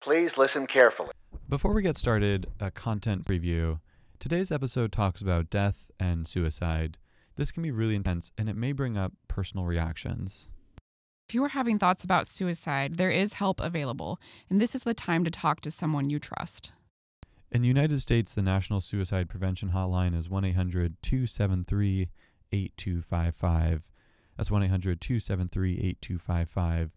Please listen carefully. Before we get started, a content preview. Today's episode talks about death and suicide. This can be really intense and it may bring up personal reactions. If you are having thoughts about suicide, there is help available, and this is the time to talk to someone you trust. In the United States, the National Suicide Prevention Hotline is 1 800 273 8255. That's 1 800 273 8255.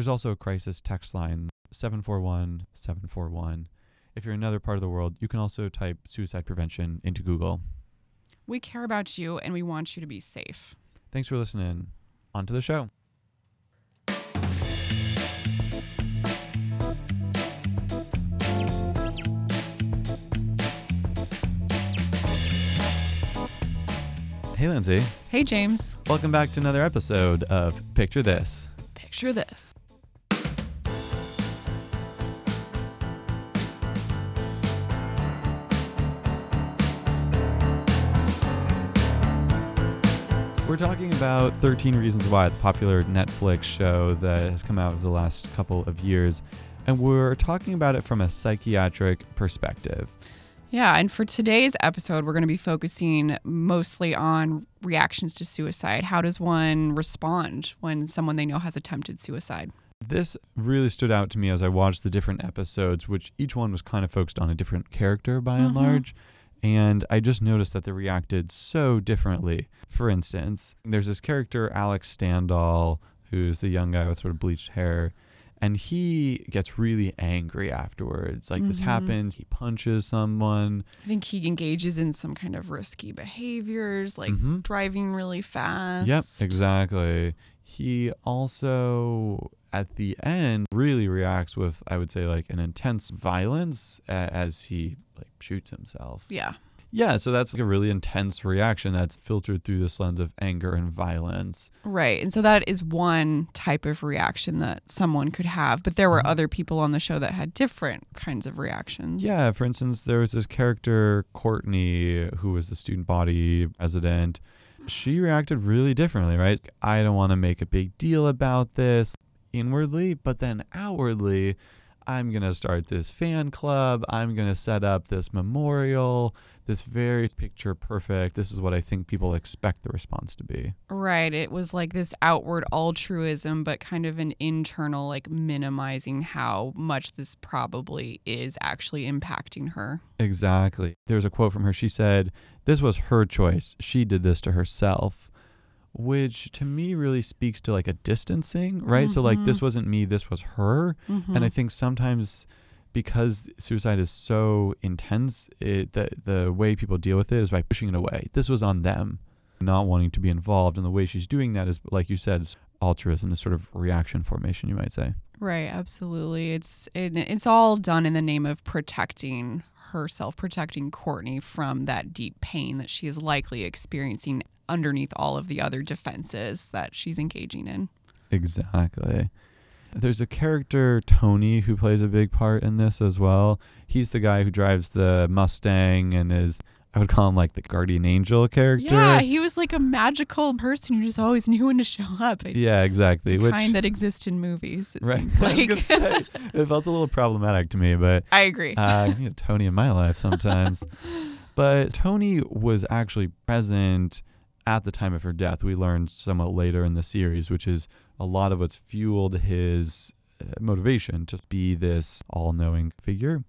There's also a crisis text line 741 741. If you're in another part of the world, you can also type suicide prevention into Google. We care about you and we want you to be safe. Thanks for listening. On to the show. Hey, Lindsay. Hey, James, Welcome back to another episode of Picture This. picture this. We're talking about 13 Reasons Why, the popular Netflix show that has come out over the last couple of years. And we're talking about it from a psychiatric perspective. Yeah, and for today's episode, we're going to be focusing mostly on reactions to suicide. How does one respond when someone they know has attempted suicide? This really stood out to me as I watched the different episodes, which each one was kind of focused on a different character by and Mhm. large. And I just noticed that they reacted so differently. For instance, there's this character, Alex Standall, who's the young guy with sort of bleached hair. And he gets really angry afterwards. Like, this Mhm. happens, he punches someone. I think he engages in some kind of risky behaviors, like Mhm. driving really fast. Yep, exactly. He also, at the end, really reacts with, I would say, like an intense violence as he like shoots himself. Yeah. Yeah, so that's like a really intense reaction that's filtered through this lens of anger and violence. Right. And so that is one type of reaction that someone could have. But there were Mhm. other people on the show that had different kinds of reactions. Yeah, for instance, there was this character, Courtney, who was the student body president She reacted really differently, right? I don't want to make a big deal about this inwardly, but then outwardly, I'm going to start this fan club. I'm going to set up this memorial, this very picture perfect. This is what I think people expect the response to be. Right. It was like this outward altruism, but kind of an internal, like minimizing how much this probably is actually impacting her. Exactly. There's a quote from her. She said, This was her choice. She did this to herself. Which to me really speaks to like a distancing, right? So, like, this mm-hmm. wasn't me, this was her. And I mm-hmm. think sometimes because suicide is so intense, it, the, the way people deal with it is by pushing it away. This was on them, not wanting to be involved. And the way she's doing that is, like you said, altruism, this sort of reaction formation, you might say. Right, absolutely. It's it, it's all done in the name of protecting herself, protecting Courtney from that deep pain that she is likely experiencing underneath all of the other defenses that she's engaging in. Exactly. There's a character, Tony, who plays a big part in this as well. He's the guy who drives the Mustang and is, I would call him like the guardian angel character. Yeah, he was like a magical person who just always knew when to show up. Yeah, exactly. the Which, kind that exists in movies. It right. seems like. say, it felt a little problematic to me, but I agree. uh, I need a Tony in my life sometimes. but Tony was actually present at the time of her death. We learned somewhat later in the series, which is a lot of what's fueled his uh, motivation to be this all knowing figure.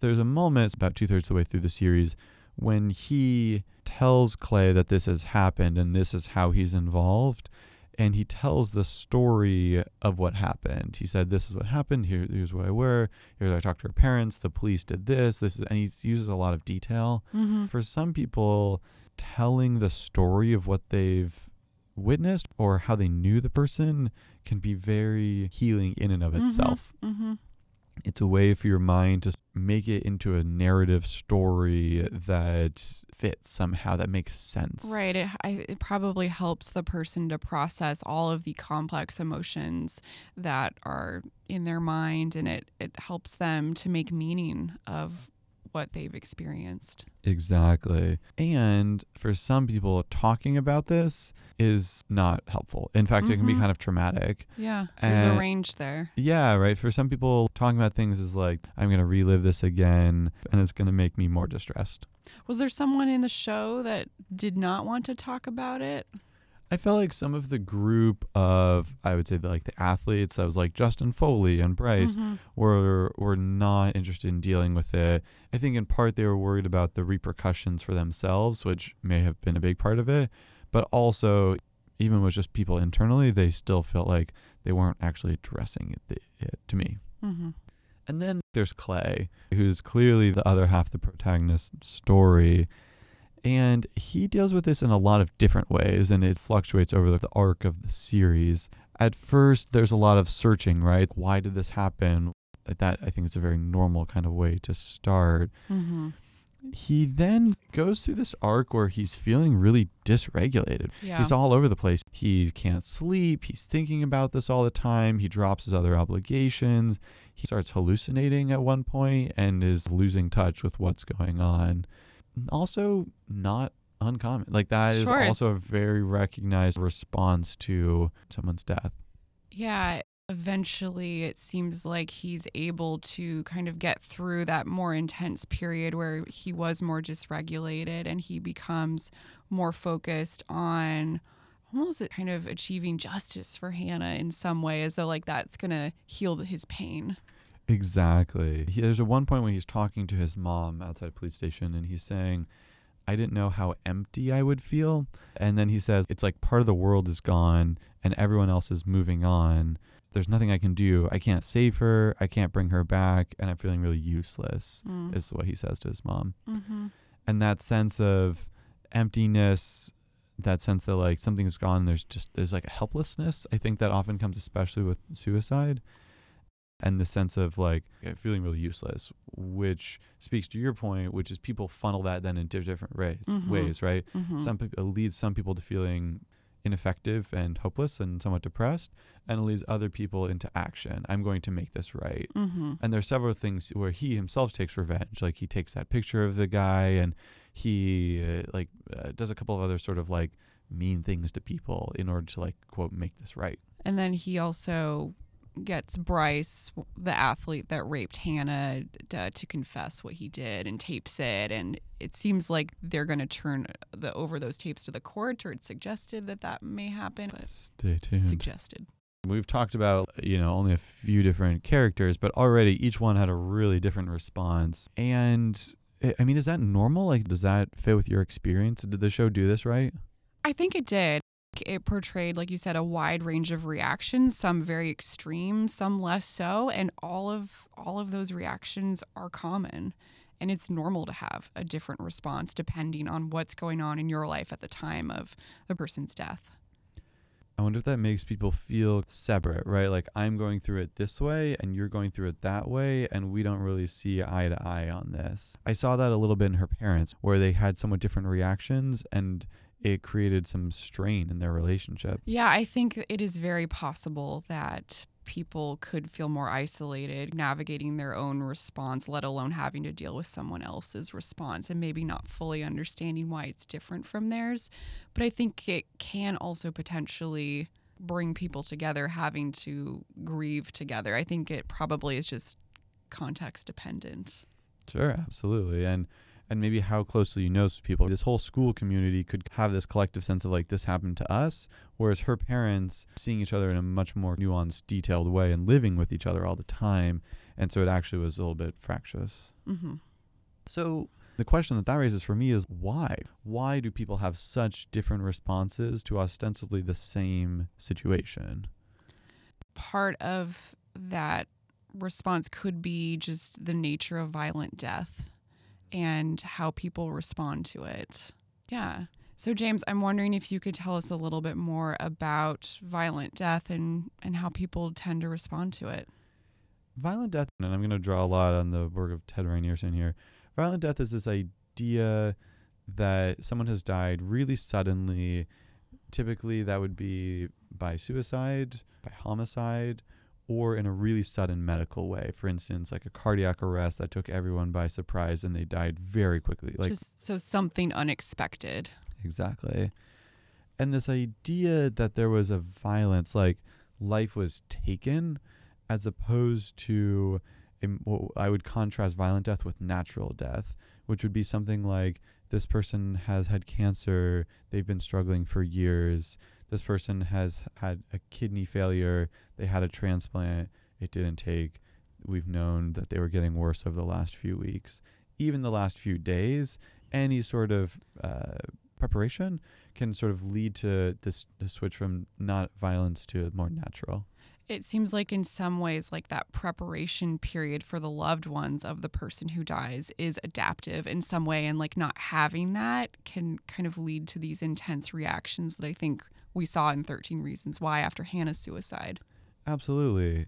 There's a moment about two thirds of the way through the series when he tells Clay that this has happened and this is how he's involved. And he tells the story of what happened. He said, "This is what happened. Here, here's what I were. Here's I talked to her parents. The police did this. This is," and he uses a lot of detail. hmm For some people, telling the story of what they've witnessed or how they knew the person can be very healing in and of itself. hmm It's a way for your mind to make it into a narrative story that fits somehow, that makes sense. Right. It, I, it probably helps the person to process all of the complex emotions that are in their mind, and it, it helps them to make meaning of what they've experienced. Exactly. And for some people, talking about this is not helpful. In fact, it can be Mhm. kind of traumatic. Yeah, there's a range there. Yeah, right. For some people, talking about things is like, I'm going to relive this again, and it's going to make me more distressed. Was there someone in the show that did not want to talk about it? I felt like some of the group of, I would say, the, like the athletes, that was like Justin Foley and Bryce, Mhm. were were not interested in dealing with it. I think in part they were worried about the repercussions for themselves, which may have been a big part of it, but also even with just people internally, they still felt like they weren't actually addressing it, the- it to me. Mhm. And then there's Clay, who's clearly the other half of the protagonist's story. And he deals with this in a lot of different ways, and it fluctuates over the arc of the series. At first, there's a lot of searching, right? Why did this happen? That I think is a very normal kind of way to start. Mhm. He then goes through this arc where he's feeling really dysregulated. Yeah. He's all over the place. He can't sleep. He's thinking about this all the time. He drops his other obligations. He starts hallucinating at one point and is losing touch with what's going on. Also, not uncommon. Like, that is Sure. also a very recognized response to someone's death. Yeah, eventually it seems like he's able to kind of get through that more intense period where he was more dysregulated and he becomes more focused on almost kind of achieving justice for Hannah in some way as though like that's going to heal his pain. Exactly. He, there's a one point when he's talking to his mom outside a police station and he's saying, I didn't know how empty I would feel. And then he says, It's like part of the world is gone and everyone else is moving on. There's nothing I can do. I can't save her. I can't bring her back. And I'm feeling really useless, Mm. is what he says to his mom. Mm-hmm. And that sense of emptiness, that sense that like something's gone, there's just, there's like a helplessness. I think that often comes especially with suicide and the sense of like feeling really useless, which speaks to your point, which is people funnel that then in different ways, Mhm. ways, right? Mm-hmm. Some people it leads some people to feeling ineffective and hopeless and somewhat depressed, and it leads other people into action. I'm going to make this right. mm-hmm. And there's several things where he himself takes revenge. Like he takes that picture of the guy and he uh, like uh, does a couple of other sort of like mean things to people in order to like quote make this right. And then he also gets Bryce, the athlete that raped Hannah, d- uh, to confess what he did and tapes it. And it seems like they're going to turn the over those tapes to the court, or it's suggested that that may happen. But Stay tuned. suggested. We've talked about, you know, only a few different characters, but already each one had a really different response. And I- I mean, is that normal? Like, does that fit with your experience? Did the show do this right? I think it did. It portrayed, like you said, a wide range of reactions, some very extreme, some less so, and all of all of those reactions are common. And it's normal to have a different response depending on what's going on in your life at the time of the person's death. I wonder if that makes people feel separate, right? Like, I'm going through it this way and you're going through it that way, and we don't really see eye to eye on this. I saw that a little bit in her parents, where they had somewhat different reactions and it created some strain in their relationship. Yeah, I think it is very possible that people could feel more isolated navigating their own response, let alone having to deal with someone else's response and maybe not fully understanding why it's different from theirs. But I think it can also potentially bring people together having to grieve together. I think it probably is just context dependent. Sure, absolutely. And and maybe how closely you know people. This whole school community could have this collective sense of like this happened to us, whereas her parents seeing each other in a much more nuanced, detailed way and living with each other all the time. And so it actually was a little bit fractious. hmm So the question that that raises for me is why? Why do people have such different responses to ostensibly the same situation? part of that response could be just the nature of violent death and how people respond to it. Yeah. So James, I'm wondering if you could tell us a little bit more about violent death and and how people tend to respond to it. Violent death, and I'm going to draw a lot on the work of Ted Rynearson here. Violent death is this idea that someone has died really suddenly. Typically, that would be by suicide, by homicide, or in a really sudden medical way. For instance, like a cardiac arrest that took everyone by surprise and they died very quickly. Like Just so something unexpected. Exactly. And this idea that there was a violence, like life was taken, as opposed to, what I would contrast violent death with natural death, which would be something like this person has had cancer, they've been struggling for years. This person has had a kidney failure, they had a transplant, it didn't take. We've known that they were getting worse over the last few weeks. Even the last few days, any sort of uh, preparation can sort of lead to this, this switch from not violence to more natural. It seems like in some ways like that preparation period for the loved ones of the person who dies is adaptive in some way and like not having that can kind of lead to these intense reactions that I think we saw in 13 Reasons Why after Hannah's suicide. Absolutely.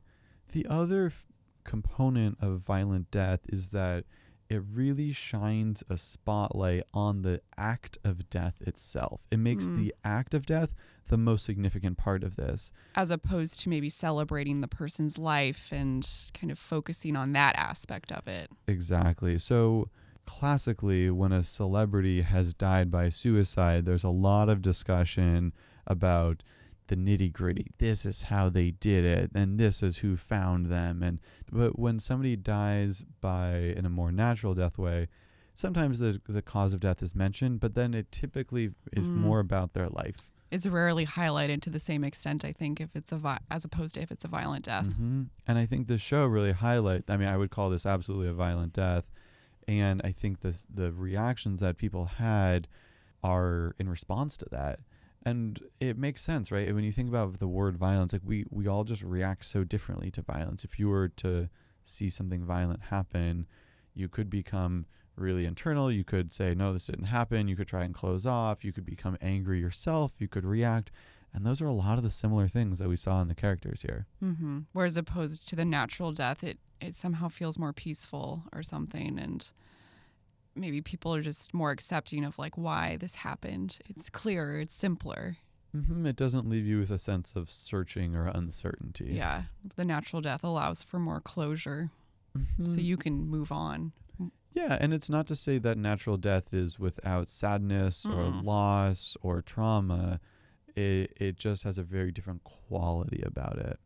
The other f- component of violent death is that it really shines a spotlight on the act of death itself. It makes Mm. the act of death the most significant part of this. As opposed to maybe celebrating the person's life and kind of focusing on that aspect of it. Exactly. So, classically, when a celebrity has died by suicide, there's a lot of discussion about the nitty gritty. This is how they did it, and this is who found them. And but when somebody dies by in a more natural death way, sometimes the the cause of death is mentioned, but then it typically is Mm. more about their life. It's rarely highlighted to the same extent, I think, if it's a vi- as opposed to if it's a violent death. hmm And I think the show really highlight. I mean, I would call this absolutely a violent death, and I think the the reactions that people had are in response to that, and it makes sense, right? When you think about the word violence, like we we all just react so differently to violence. If you were to see something violent happen, you could become really internal. You could say, "No, this didn't happen." You could try and close off. You could become angry yourself. You could react. And those are a lot of the similar things that we saw in the characters here. hmm Whereas opposed to the natural death, it it somehow feels more peaceful or something, and maybe people are just more accepting of like why this happened. It's clearer, it's simpler. hmm It doesn't leave you with a sense of searching or uncertainty. Yeah, the natural death allows for more closure, so Mhm. you can move on. Yeah, and it's not to say that natural death is without sadness or Mm-mm. loss or trauma. It it just has a very different quality about it.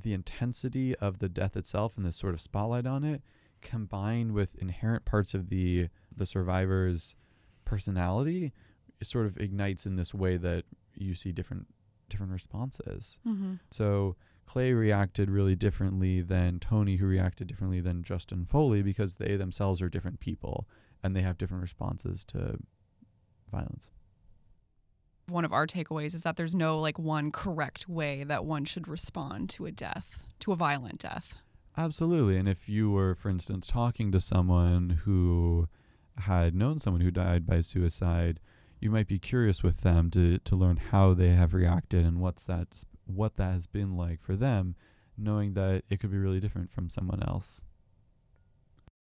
The intensity of the death itself and this sort of spotlight on it, combined with inherent parts of the the survivor's personality, it sort of ignites in this way that you see different different responses. Mm-hmm. So Clay reacted really differently than Tony, who reacted differently than Justin Foley, because they themselves are different people and they have different responses to violence. One of our takeaways is that there's no like one correct way that one should respond to a death, to a violent death. Absolutely. And if you were, for instance, talking to someone who had known someone who died by suicide, you might be curious with them to, to learn how they have reacted and what's that what that has been like for them, knowing that it could be really different from someone else.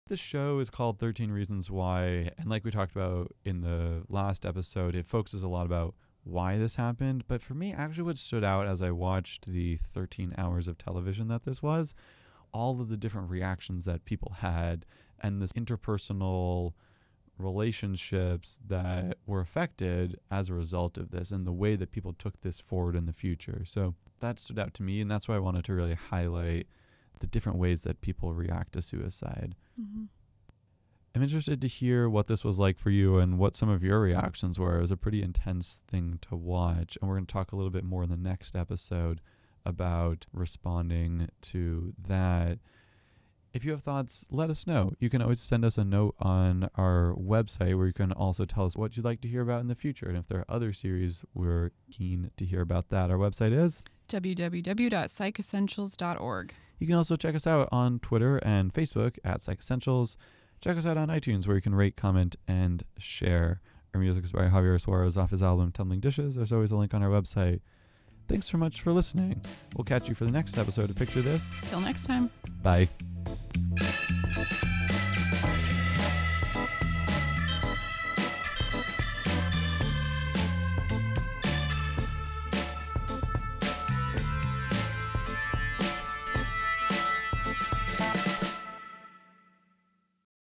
The show is called 13 Reasons Why, and like we talked about in the last episode, it focuses a lot about why this happened. But for me, actually, what stood out as I watched the 13 hours of television that this was, all of the different reactions that people had, and this interpersonal relationships that were affected as a result of this, and the way that people took this forward in the future. So that stood out to me, and that's why I wanted to really highlight the different ways that people react to suicide. Mm-hmm. I'm interested to hear what this was like for you and what some of your reactions were. It was a pretty intense thing to watch. And we're going to talk a little bit more in the next episode about responding to that. If you have thoughts, let us know. You can always send us a note on our website where you can also tell us what you'd like to hear about in the future. And if there are other series, we're keen to hear about that. Our website is www.psychessentials.org. You can also check us out on Twitter and Facebook at Psych Essentials. Check us out on iTunes where you can rate, comment, and share. Our music is by Javier Suarez off his album Tumbling Dishes. There's always a link on our website. Thanks so much for listening. We'll catch you for the next episode of Picture This. Till next time. Bye.